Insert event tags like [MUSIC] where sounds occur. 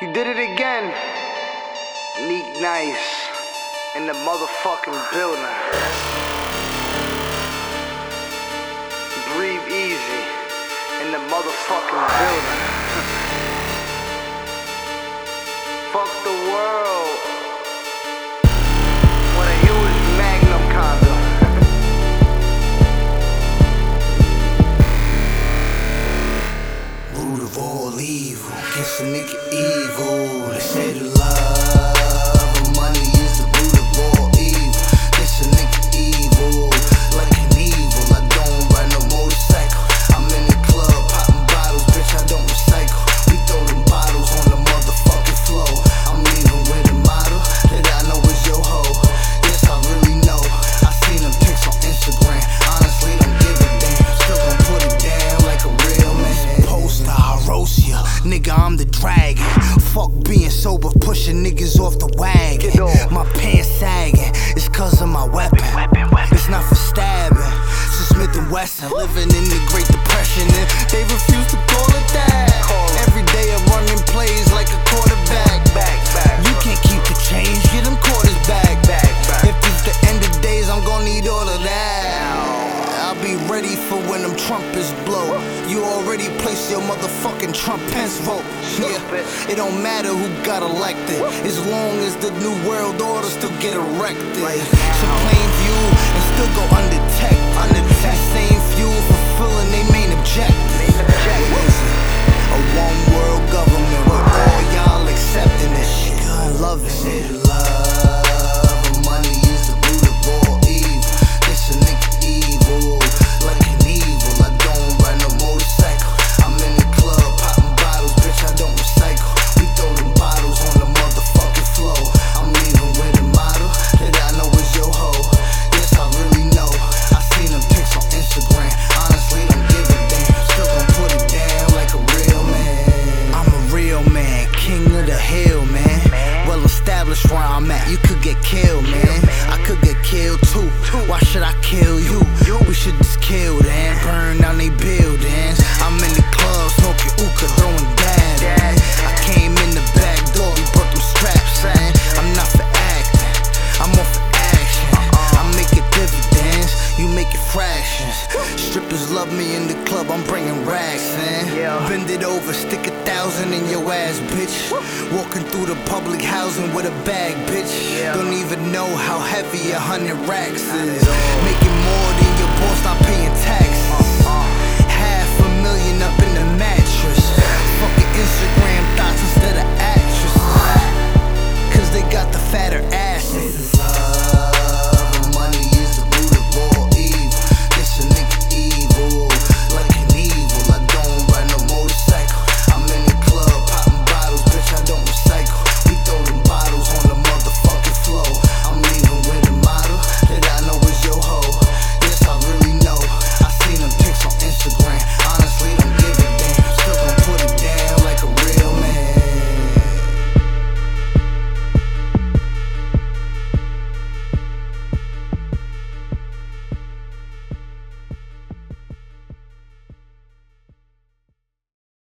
You did it again. Neek Nyce. In the motherfucking building. Breathe easy. In the motherfucking building. [LAUGHS] Fuck the world. Guess a nigga evil. They say the love Nigga, I'm the dragon. Fuck being sober, pushing niggas off the wagon. My pants sagging. It's cause of my weapon. It's not for stabbing. It's Smith and Wesson. Living in the Great Depression. And they refuse to call it that. Call. Every day I'm running plays like a quarterback. Back, back. You can't keep the change, get them quarters back. Back, back. If it's the end of days, I'm gonna need all of that. I'll be ready for when them trumpets blow. You already placed your motherfucking Trump Pence vote. Yeah, it don't matter who got elected, as long as the new world order still get erected. Right Some plain view and still go undetected. Undetected. Same fuel get killed, man. Fractions. Strippers love me in the club, I'm bringing racks. Yeah. Bend it over, stick a thousand in your ass, bitch. Walking through the public housing with a bag, bitch. Yeah. Don't even know how heavy a hundred racks is. Making more